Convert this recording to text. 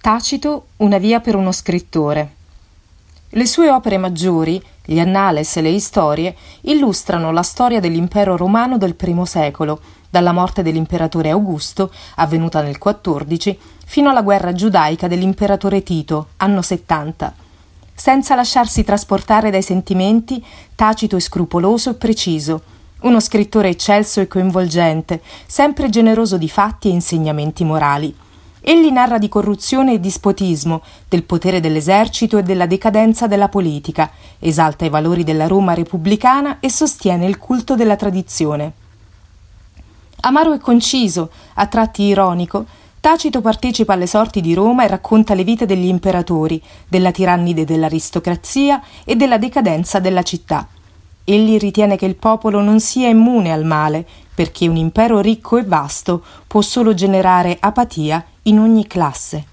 Tacito, una via per uno scrittore. Le sue opere maggiori, gli Annales e le Istorie, illustrano la storia dell'impero romano del I secolo, dalla morte dell'imperatore Augusto, avvenuta nel XIV, fino alla guerra giudaica dell'imperatore Tito, anno 70. Senza lasciarsi trasportare dai sentimenti, tacito e scrupoloso e preciso, uno scrittore eccelso e coinvolgente, sempre generoso di fatti e insegnamenti morali. Egli narra di corruzione e dispotismo, del potere dell'esercito e della decadenza della politica, esalta i valori della Roma repubblicana e sostiene il culto della tradizione. Amaro e conciso, a tratti ironico, Tacito partecipa alle sorti di Roma e racconta le vite degli imperatori, della tirannide dell'aristocrazia e della decadenza della città. Egli ritiene che il popolo non sia immune al male, perché un impero ricco e vasto può solo generare apatia in ogni classe.